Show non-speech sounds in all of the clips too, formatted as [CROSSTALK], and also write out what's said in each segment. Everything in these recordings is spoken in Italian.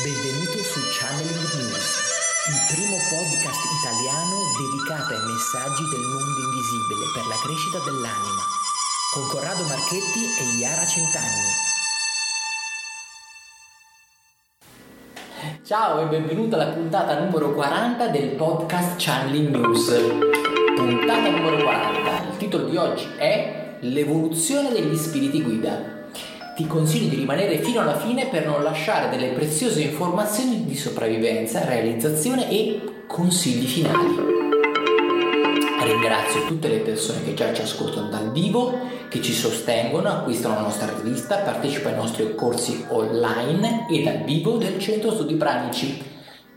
Benvenuto su Channeling News, il primo podcast italiano dedicato ai messaggi del mondo invisibile per la crescita dell'anima, con Corrado Marchetti e Iara Centanni. Ciao e benvenuto alla puntata numero 40 del podcast Channeling News. Puntata numero 40. Il titolo di oggi è L'evoluzione degli spiriti guida ti consiglio di rimanere fino alla fine per non lasciare delle preziose informazioni di sopravvivenza, realizzazione e consigli finali. Ringrazio tutte le persone che già ci ascoltano dal vivo, che ci sostengono, acquistano la nostra rivista, partecipano ai nostri corsi online e dal vivo del Centro Studi Pranici,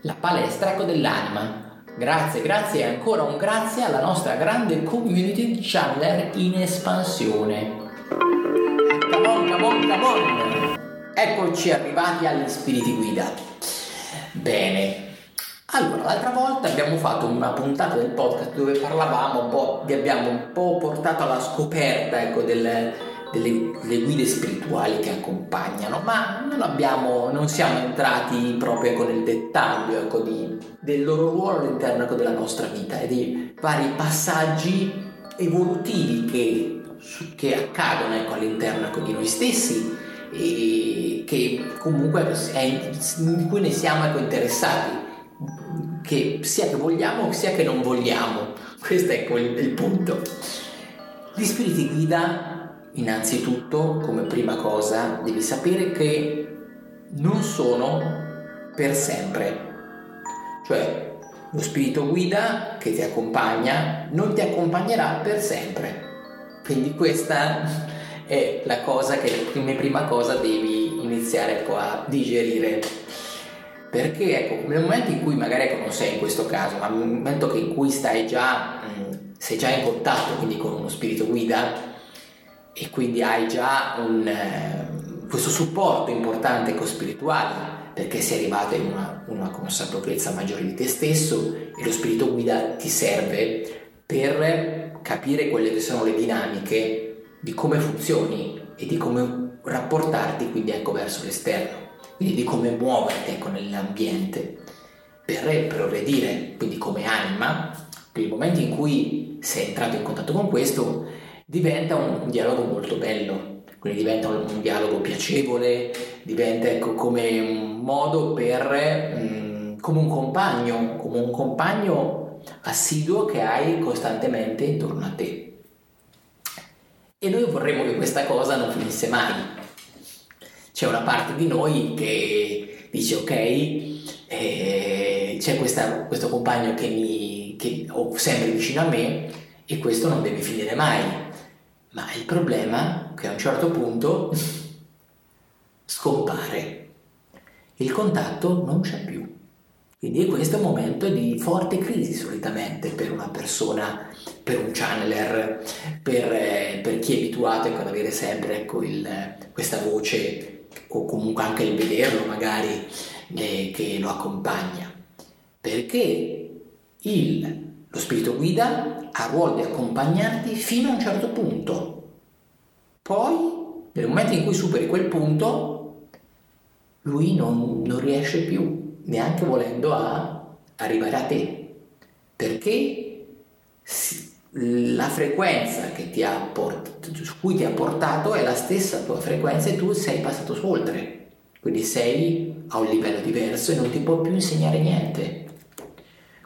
la palestra Eco dell'Anima. Grazie, grazie e ancora un grazie alla nostra grande community di channeler in espansione. Come on, come on, come on. Eccoci arrivati agli spiriti guida. Bene. Allora, l'altra volta abbiamo fatto una puntata del podcast dove parlavamo un po', vi abbiamo un po' portato alla scoperta ecco, delle, delle, delle, guide spirituali che accompagnano, ma non, abbiamo, non siamo entrati proprio ecco, nel dettaglio ecco, di, del loro ruolo all'interno ecco, della nostra vita e dei vari passaggi evolutivi che che accadono ecco, all'interno ecco, di noi stessi e che comunque è, in cui ne siamo ecco, interessati, che sia che vogliamo sia che non vogliamo. [LAUGHS] Questo è ecco, il, il punto. Gli spiriti guida, innanzitutto, come prima cosa, devi sapere che non sono per sempre. Cioè, lo spirito guida che ti accompagna non ti accompagnerà per sempre quindi questa è la cosa che come prima cosa devi iniziare ecco, a digerire. Perché ecco, nel momento in cui magari ecco, non sei in questo caso, ma nel momento in cui stai già, mm, sei già in contatto quindi con uno spirito guida e quindi hai già un, eh, questo supporto importante ecco, spirituale perché sei arrivato in una, una consapevolezza maggiore di te stesso e lo spirito guida ti serve per capire quelle che sono le dinamiche di come funzioni e di come rapportarti quindi ecco verso l'esterno, quindi di come muoverti ecco nell'ambiente per progredire, quindi come anima, nel momento in cui sei entrato in contatto con questo diventa un, un dialogo molto bello, quindi diventa un, un, dialogo piacevole, diventa ecco come un modo per, mh, mm, come un compagno, come un compagno assiduo che hai costantemente intorno a te. E noi vorremmo che questa cosa non finisse mai. C'è una parte di noi che dice ok, eh, c'è questa, questo compagno che, mi, che ho sempre vicino a me e questo non deve finire mai. Ma il problema è che a un certo punto scompare. Il contatto non c'è più. Quindi questo è un momento di forte crisi solitamente per una persona, per un channeler, per, eh, per chi è abituato ecco, ad avere sempre ecco, il, questa voce o comunque anche il vederlo magari eh, che lo accompagna. Perché il, lo spirito guida ha ruolo di accompagnarti fino a un certo punto. Poi, nel momento in cui superi quel punto, lui non, non riesce più neanche volendo a arrivare a te, perché la frequenza che ti ha port- su cui ti ha portato è la stessa tua frequenza e tu sei passato oltre, quindi sei a un livello diverso e non ti può più insegnare niente.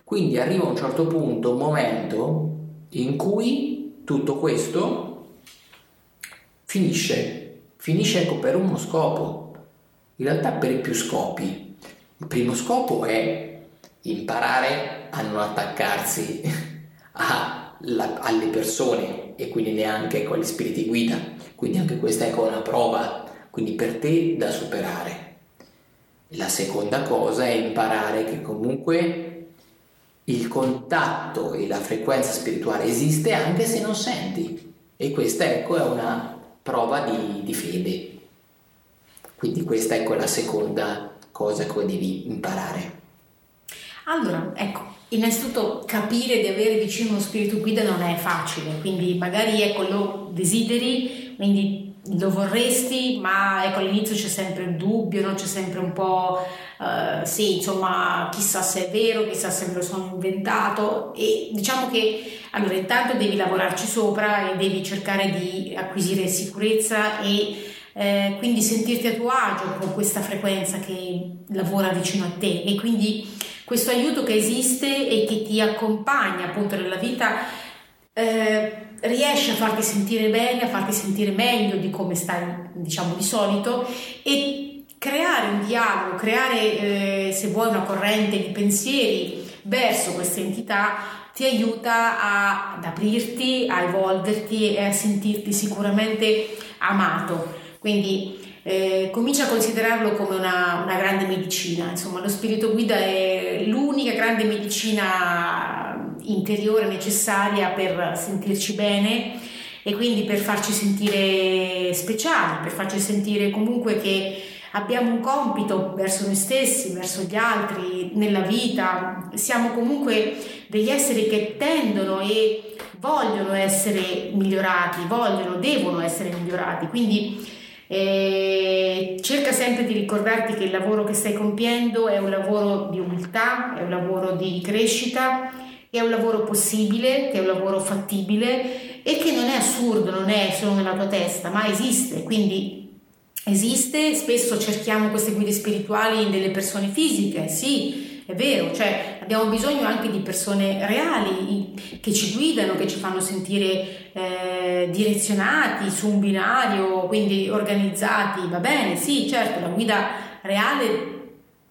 Quindi arriva un certo punto, un momento in cui tutto questo finisce, finisce ecco per uno scopo, in realtà per più scopi, il primo scopo è imparare a non attaccarsi a, la, alle persone e quindi neanche con gli spiriti guida. Quindi anche questa è una prova, quindi per te da superare. La seconda cosa è imparare che comunque il contatto e la frequenza spirituale esiste anche se non senti. E questa ecco è una prova di, di fede. Quindi questa ecco è la seconda cosa che devi imparare? Allora, ecco, innanzitutto capire di avere vicino uno spirito guida non è facile, quindi magari ecco, lo desideri, quindi lo vorresti, ma ecco all'inizio c'è sempre il dubbio, no? c'è sempre un po', uh, sì, insomma, chissà se è vero, chissà se me lo sono inventato e diciamo che allora intanto devi lavorarci sopra e devi cercare di acquisire sicurezza e eh, quindi sentirti a tuo agio con questa frequenza che lavora vicino a te e quindi questo aiuto che esiste e che ti accompagna appunto nella vita eh, riesce a farti sentire bene, a farti sentire meglio di come stai diciamo di solito e creare un dialogo, creare eh, se vuoi una corrente di pensieri verso questa entità ti aiuta a, ad aprirti, a evolverti e a sentirti sicuramente amato. Quindi eh, comincia a considerarlo come una, una, grande medicina, insomma lo spirito guida è l'unica grande medicina interiore necessaria per sentirci bene e quindi per farci sentire speciali, per farci sentire comunque che abbiamo un compito verso noi stessi, verso gli altri, nella vita, siamo comunque degli esseri che tendono e vogliono essere migliorati, vogliono, devono essere migliorati, quindi e cerca sempre di ricordarti che il lavoro che stai compiendo è un lavoro di umiltà, è un lavoro di crescita, è un lavoro possibile, che è un lavoro fattibile e che non è assurdo, non è solo nella tua testa, ma esiste. Quindi esiste, spesso cerchiamo queste guide spirituali in delle persone fisiche, sì, è vero, cioè abbiamo bisogno anche di persone reali che ci guidano, che ci fanno sentire eh, direzionati su un binario, quindi organizzati, va bene, sì, certo, la guida reale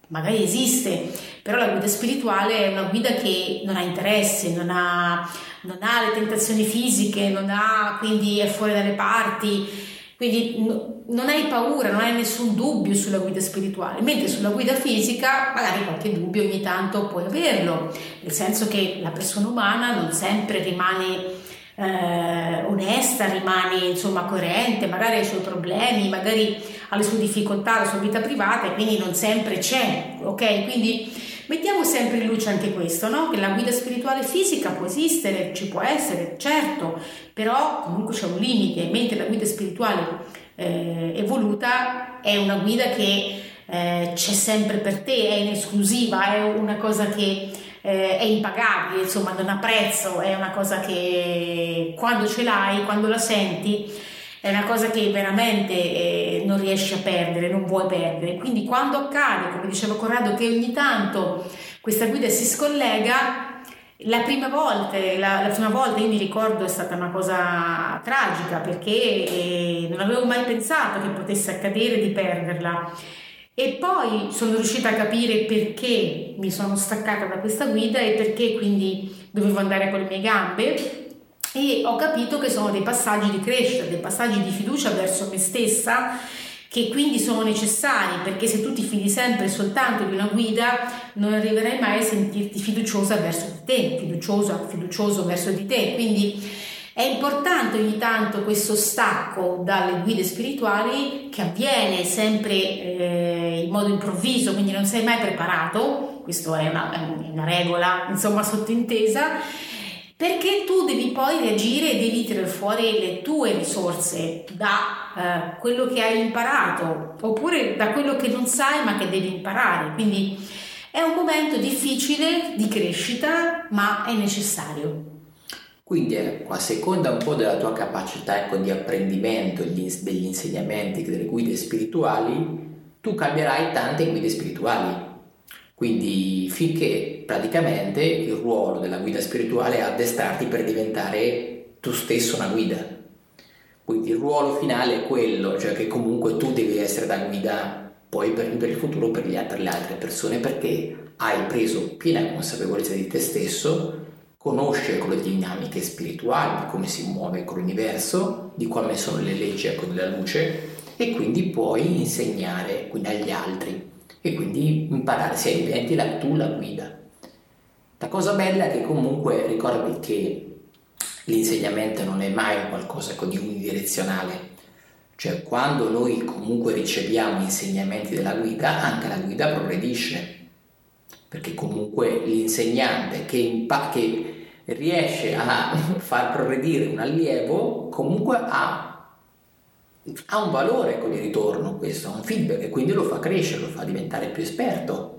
magari esiste, però la guida spirituale è una guida che non ha interesse, non ha, non ha le tentazioni fisiche, non ha, quindi è fuori dalle parti quindi no, non hai paura, non hai nessun dubbio sulla guida spirituale, mentre sulla guida fisica magari qualche dubbio ogni tanto puoi averlo, nel senso che la persona umana non sempre rimane eh, onesta, rimane insomma coerente, magari ha i suoi problemi, magari ha le sue difficoltà, la sua vita privata e quindi non sempre c'è, ok? Quindi Mettiamo sempre in luce anche questo, no? che la guida spirituale fisica può esistere, ci può essere, certo, però comunque c'è un limite, mentre la guida spirituale eh, evoluta è una guida che eh, c'è sempre per te, è in esclusiva, è una cosa che eh, è impagabile, insomma non ha prezzo, è una cosa che quando ce l'hai, quando la senti, è una cosa che veramente eh, non riesci a perdere, non vuoi perdere. Quindi quando accade, come diceva Corrado, che ogni tanto questa guida si scollega, la prima volta, la, la prima volta io mi ricordo è stata una cosa tragica perché eh, non avevo mai pensato che potesse accadere di perderla. E poi sono riuscita a capire perché mi sono staccata da questa guida e perché quindi dovevo andare con le mie gambe e ho capito che sono dei passaggi di crescita, dei passaggi di fiducia verso me stessa che quindi sono necessari perché se tu ti fidi sempre soltanto di una guida non arriverai mai a sentirti fiduciosa verso di te, fiduciosa, fiducioso verso di te. Quindi è importante ogni tanto questo stacco dalle guide spirituali che avviene sempre eh, in modo improvviso, quindi non sei mai preparato, questa è una, una regola insomma sottintesa perché tu devi poi reagire e devi tirare fuori le tue risorse da eh, quello che hai imparato oppure da quello che non sai ma che devi imparare. Quindi è un momento difficile di crescita ma è necessario. Quindi a seconda un po' della tua capacità ecco, di apprendimento degli insegnamenti delle guide spirituali, tu cambierai tante guide spirituali quindi finché praticamente il ruolo della guida spirituale è addestrarti per diventare tu stesso una guida. Quindi il ruolo finale è quello, cioè che comunque tu devi essere da guida poi per, per il futuro per, gli, per le altre persone perché hai preso piena consapevolezza di te stesso, conosci con le dinamiche spirituali, di come si muove con l'universo, di come sono le leggi ecco, della luce e quindi puoi insegnare quindi agli altri e quindi imparare se diventi la, tu la guida. La cosa bella è che comunque ricordi che l'insegnamento non è mai qualcosa di unidirezionale, cioè quando noi comunque riceviamo insegnamenti della guida, anche la guida progredisce, perché comunque l'insegnante che, impa- che riesce a [LAUGHS] far progredire un allievo comunque ha ha un valore ecco, di ritorno questo, ha un feedback e quindi lo fa crescere, lo fa diventare più esperto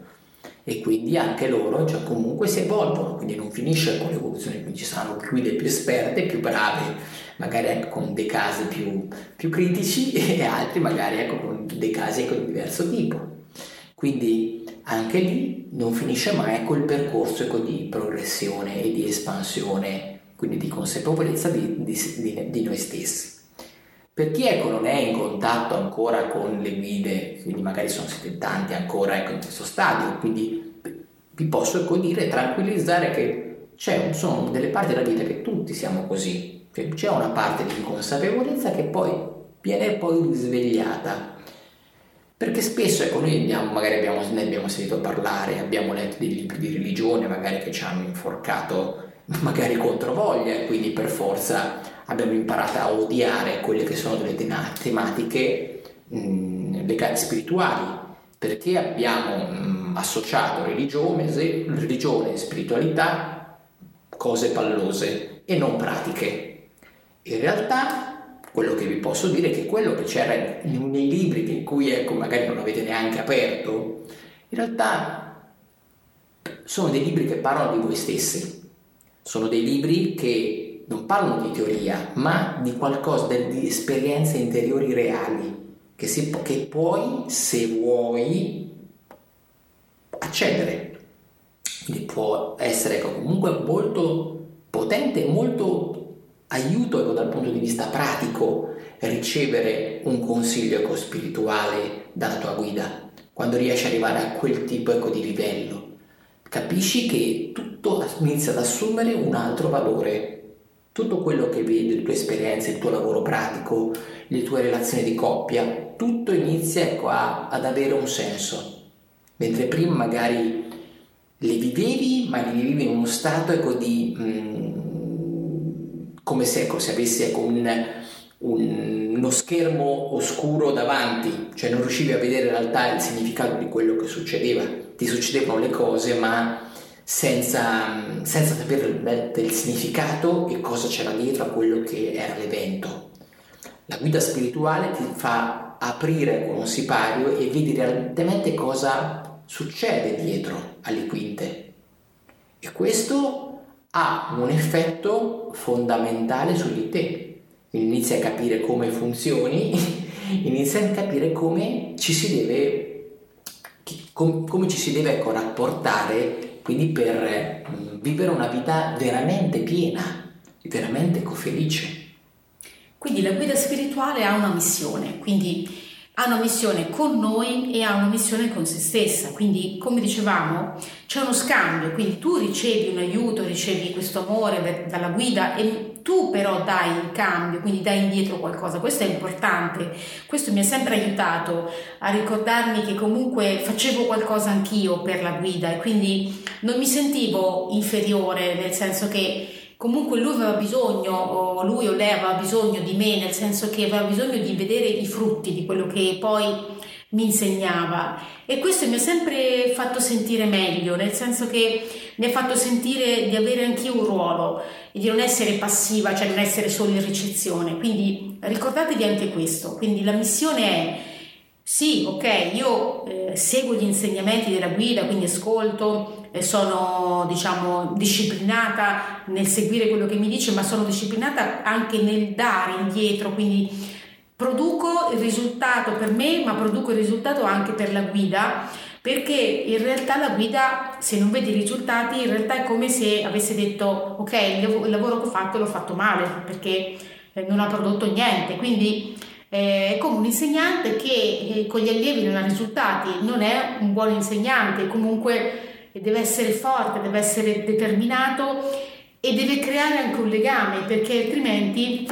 e quindi anche loro cioè, comunque si evolvono, quindi non finisce con l'evoluzione, quindi ci saranno guide più esperte, più brave, magari anche con dei casi più, più critici [LAUGHS] e altri magari ecco, con dei casi ecco, di diverso tipo. Quindi anche lì non finisce mai il percorso ecco, di progressione e di espansione, quindi di consapevolezza di, di, di, di noi stessi. Per chi ecco, non è in contatto ancora con le guide, quindi magari sono siete tanti ancora ecco, in questo stadio, quindi vi posso ecco, dire, tranquillizzare che c'è, sono delle parti della vita che tutti siamo così, cioè, c'è una parte di consapevolezza che poi viene poi risvegliata. Perché spesso, ecco, noi abbiamo, magari abbiamo, ne abbiamo sentito parlare, abbiamo letto dei libri di religione, magari che ci hanno inforcato, magari contro voglia, quindi per forza abbiamo imparato a odiare quelle che sono delle tematiche mh, legate spirituali, perché abbiamo mh, associato religione, religione spiritualità cose pallose e non pratiche. In realtà quello che vi posso dire è che quello che c'era nei libri in cui ecco, magari non avete neanche aperto, in realtà sono dei libri che parlano di voi stessi, sono dei libri che non parlano di teoria, ma di qualcosa, di esperienze interiori reali che, si, che puoi, se vuoi, accedere. Quindi può essere comunque molto potente, molto aiuto ecco, dal punto di vista pratico ricevere un consiglio ecco, spirituale dalla tua guida, quando riesci ad arrivare a quel tipo ecco, di livello. Capisci che tutto inizia ad assumere un altro valore tutto quello che vedi, le tue esperienze, il tuo lavoro pratico, le tue relazioni di coppia, tutto inizia ecco, a, ad avere un senso. Mentre prima magari le vivevi, ma le vivevi in uno stato ecco, di... Mm, come se, ecco, se avessi ecco, un, un, uno schermo oscuro davanti, cioè non riuscivi a vedere in realtà il significato di quello che succedeva. Ti succedevano le cose, ma senza, senza sapere del significato e cosa c'era dietro a quello che era l'evento. La guida spirituale ti fa aprire con un sipario e vedi realmente cosa succede dietro alle quinte. E questo ha un effetto fondamentale su di te. Inizi a capire come funzioni, [LAUGHS] inizi a capire come ci si deve, come ci si deve ecco, rapportare quindi per mm, vivere una vita veramente piena, veramente felice. Quindi la guida spirituale ha una missione, quindi ha una missione con noi e ha una missione con se stessa. Quindi, come dicevamo, c'è uno scambio, quindi tu ricevi un aiuto, ricevi questo amore dalla guida e tu però dai in cambio, quindi dai indietro qualcosa. Questo è importante. Questo mi ha sempre aiutato a ricordarmi che comunque facevo qualcosa anch'io per la guida e quindi non mi sentivo inferiore, nel senso che comunque lui aveva bisogno, o lui o lei aveva bisogno di me, nel senso che aveva bisogno di vedere i frutti di quello che poi mi insegnava e questo mi ha sempre fatto sentire meglio, nel senso che mi ha fatto sentire di avere anch'io un ruolo e di non essere passiva, cioè non essere solo in ricezione. Quindi ricordatevi anche questo. Quindi la missione è sì, ok, io eh, seguo gli insegnamenti della guida, quindi ascolto, eh, sono diciamo disciplinata nel seguire quello che mi dice, ma sono disciplinata anche nel dare indietro, quindi produco il risultato per me, ma produco il risultato anche per la guida, perché in realtà la guida, se non vedi i risultati, in realtà è come se avesse detto ok, il lavoro che ho fatto l'ho fatto male, perché eh, non ha prodotto niente, quindi è come un insegnante che eh, con gli allievi non ha risultati, non è un buon insegnante, comunque deve essere forte, deve essere determinato e deve creare anche un legame perché altrimenti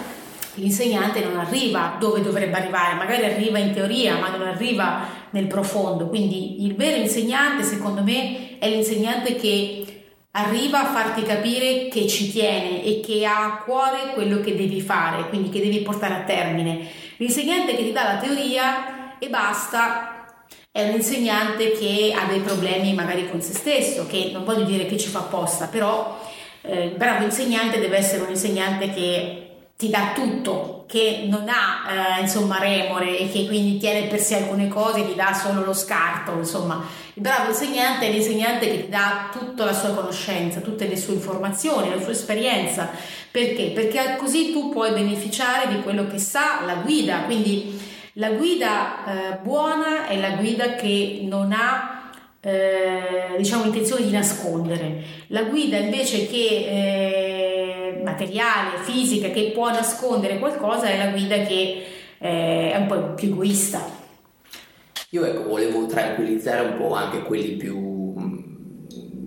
l'insegnante non arriva dove dovrebbe arrivare, magari arriva in teoria ma non arriva nel profondo, quindi il vero insegnante secondo me è l'insegnante che arriva a farti capire che ci tiene e che ha a cuore quello che devi fare, quindi che devi portare a termine. L'insegnante che ti dà la teoria e basta è un insegnante che ha dei problemi magari con se stesso, che non voglio dire che ci fa apposta, però eh, il bravo insegnante deve essere un insegnante che ti dà tutto, che non ha eh, insomma remore e che quindi tiene per sé alcune cose, ti dà solo lo scarto, insomma. Il bravo insegnante è l'insegnante che ti dà tutta la sua conoscenza, tutte le sue informazioni, la sua esperienza. Perché? Perché così tu puoi beneficiare di quello che sa la guida, quindi la guida eh, buona è la guida che non ha eh, diciamo intenzione di nascondere. La guida invece che eh, materiale, fisica, che può nascondere qualcosa è la guida che eh, è un po' più egoista. Io ecco, volevo tranquillizzare un po' anche quelli più,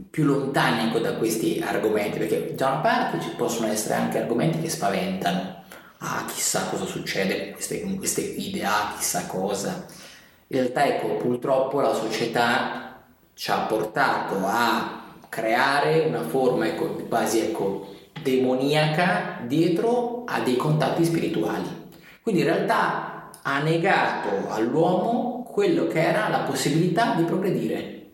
più lontani ecco, da questi argomenti, perché da una parte ci possono essere anche argomenti che spaventano ah chissà cosa succede con queste, con queste guide, ah chissà cosa. In realtà ecco, purtroppo la società ci ha portato a creare una forma ecco, quasi ecco, demoniaca dietro a dei contatti spirituali. Quindi in realtà ha negato all'uomo quello che era la possibilità di progredire.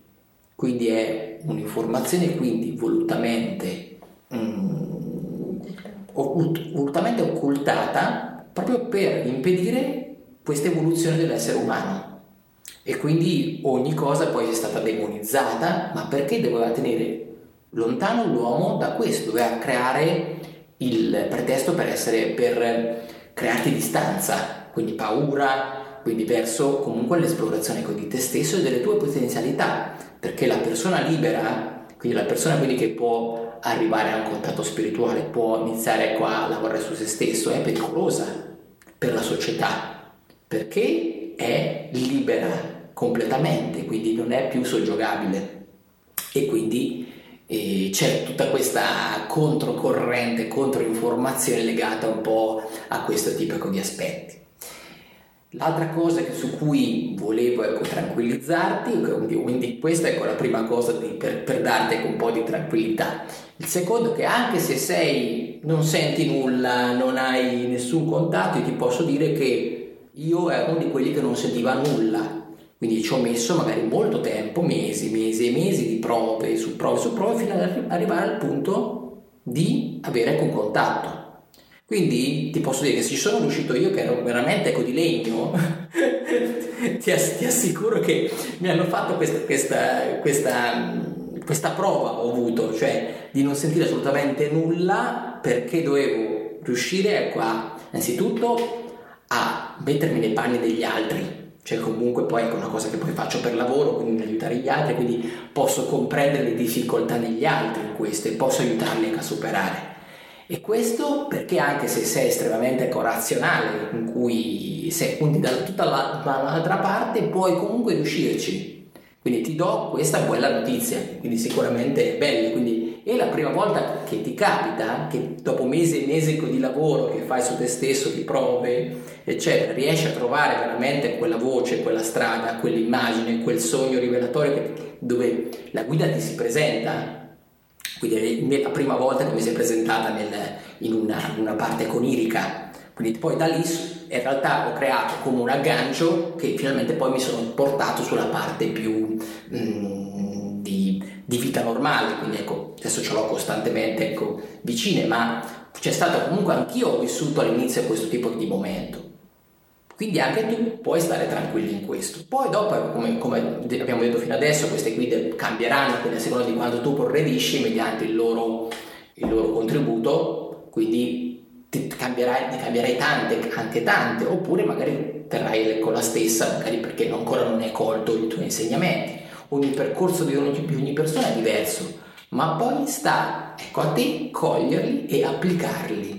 Quindi è un'informazione quindi volutamente mm, volutamente occultata proprio per impedire questa evoluzione dell'essere umano. E quindi ogni cosa poi è stata demonizzata, ma perché doveva tenere lontano l'uomo da questo, doveva creare il pretesto per essere, per crearti distanza, quindi paura, quindi verso comunque l'esplorazione di te stesso e delle tue potenzialità, perché la persona libera, quindi la persona quindi che può arrivare a un contatto spirituale, può iniziare qua a lavorare su se stesso, è pericolosa per la società perché è libera completamente, quindi non è più soggiogabile e quindi eh, c'è tutta questa controcorrente, controinformazione legata un po' a questo tipo di aspetti. L'altra cosa su cui volevo ecco, tranquillizzarti, quindi questa è ecco, la prima cosa di, per, per, darti ecco, un po' di tranquillità. Il secondo è che anche se sei, non senti nulla, non hai nessun contatto, io ti posso dire che io ero uno di quelli che non sentiva nulla. Quindi ci ho messo magari molto tempo, mesi, mesi e mesi di prove su prove su prove fino ad arrivare al punto di avere un contatto. Quindi ti posso dire che se ci sono riuscito io, che ero veramente ecco, di legno, [LAUGHS] ti, ass- ti, assicuro che mi hanno fatto questa, questa, questa, questa prova, ho avuto, cioè di non sentire assolutamente nulla perché dovevo riuscire ecco, a, innanzitutto a mettermi nei panni degli altri, cioè comunque poi è una cosa che poi faccio per lavoro, quindi aiutare gli altri, quindi posso comprendere le difficoltà degli altri in questo e posso aiutarli a superare. E questo perché anche se sei estremamente razionale, in cui sei punti da tutta la, dall'altra parte, puoi comunque riuscirci. Quindi ti do questa bella notizia, quindi sicuramente è bella. Quindi è la prima volta che ti capita che dopo mesi e mesi di lavoro che fai su te stesso, di prove, eccetera, riesci a trovare veramente quella voce, quella strada, quell'immagine, quel sogno rivelatorio dove la guida ti si presenta quindi è la prima volta che mi si è presentata nel, in, una, una, parte conirica. Quindi poi da lì in realtà ho creato come un aggancio che finalmente poi mi sono portato sulla parte più mm, di, vita normale. Quindi ecco, adesso ce l'ho costantemente ecco, vicine, ma c'è stato comunque anch'io ho vissuto all'inizio questo tipo di momento. Quindi anche tu puoi stare tranquillo in questo. Poi dopo, come, come, abbiamo detto fino adesso, queste guide cambieranno, quindi a seconda di quanto tu progredisci mediante il loro, il loro contributo, quindi ti cambierai, ti cambierai tante, anche tante, oppure magari terrai con la stessa, magari perché ancora non hai colto i tuoi insegnamenti. Ogni percorso di ogni, di ogni persona è diverso, ma poi sta ecco, a te coglierli e applicarli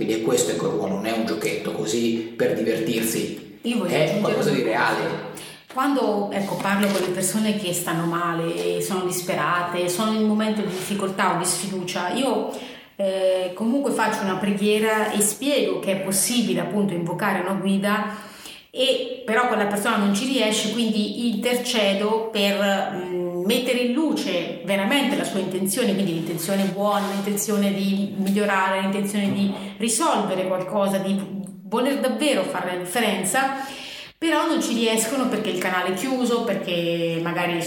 quindi è questo il ruolo, non è un giochetto così per divertirsi, è qualcosa di reale. Quando ecco, parlo con le persone che stanno male, sono disperate, sono in un momento di difficoltà o di sfiducia, io eh, comunque faccio una preghiera e spiego che è possibile appunto invocare una guida e però quella persona non ci riesce, quindi intercedo per mh, mettere in luce veramente la sua intenzione, quindi l'intenzione buona, l'intenzione di migliorare, l'intenzione di risolvere qualcosa, di voler davvero fare la differenza, però non ci riescono perché il canale è chiuso, perché magari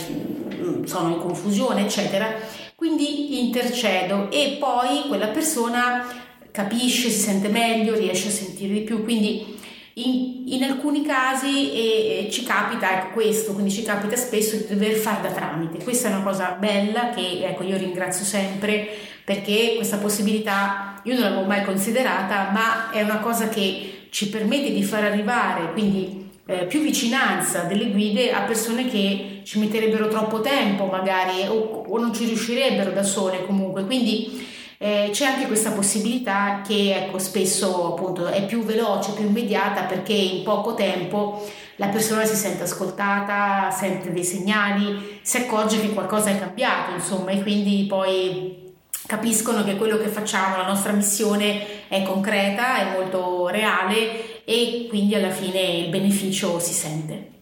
sono in confusione, eccetera. Quindi intercedo e poi quella persona capisce, si sente meglio, riesce a sentire di più, quindi in, in alcuni casi eh, ci capita ecco, questo, quindi ci capita spesso di dover fare da tramite. Questa è una cosa bella che ecco, io ringrazio sempre perché questa possibilità io non l'avevo mai considerata, ma è una cosa che ci permette di far arrivare quindi eh, più vicinanza delle guide a persone che ci metterebbero troppo tempo magari o, o non ci riuscirebbero da sole comunque. Quindi eh, c'è anche questa possibilità che ecco, spesso appunto è più veloce, più immediata perché in poco tempo la persona si sente ascoltata, sente dei segnali, si accorge che qualcosa è cambiato, insomma, e quindi poi capiscono che quello che facciamo, la nostra missione è concreta, è molto reale e quindi alla fine il beneficio si sente.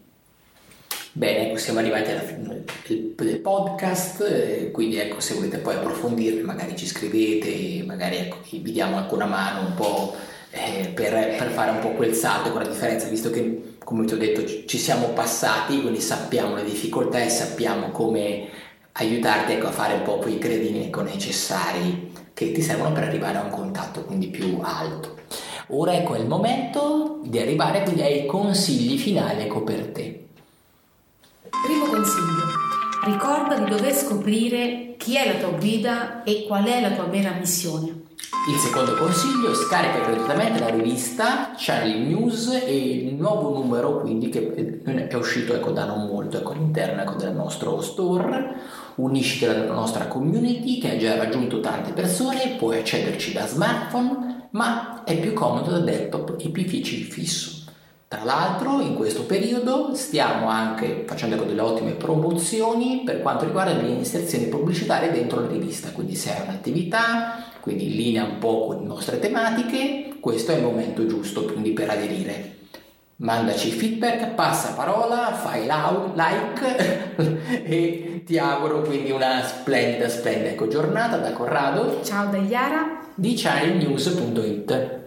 Bene, ecco, siamo arrivati alla fine del, podcast, eh, quindi ecco, se volete poi approfondire magari ci scrivete, magari ecco, vi diamo anche una mano un po' eh, per, per, fare un po' quel salto con la differenza, visto che come ti ho detto ci siamo passati, quindi sappiamo le difficoltà e sappiamo come aiutarti ecco, a fare un po' quei gradini ecco, necessari che ti servono per arrivare a un contatto quindi più alto. Ora ecco è il momento di arrivare quindi ai consigli finali ecco, per te. Primo consiglio. Ricorda di dover scoprire chi è la tua guida e qual è la tua vera missione. Il secondo consiglio, scarica gratuitamente la rivista Charlie News e il nuovo numero quindi che è uscito ecco, da non molto ecco, all'interno ecco, del nostro store. Unisciti alla nostra community che ha già raggiunto tante persone, puoi accederci da smartphone, ma è più comodo da desktop e PC fisso. Tra l'altro in questo periodo stiamo anche facendo delle ottime promozioni per quanto riguarda le inserzioni pubblicitarie dentro la rivista, quindi se hai un'attività, quindi in linea un po' con le nostre tematiche, questo è il momento giusto quindi per aderire. Mandaci feedback, passa parola, fai like [LAUGHS] e ti auguro quindi una splendida, splendida ecco, giornata da Corrado. Ciao da Iara di channelnews.it.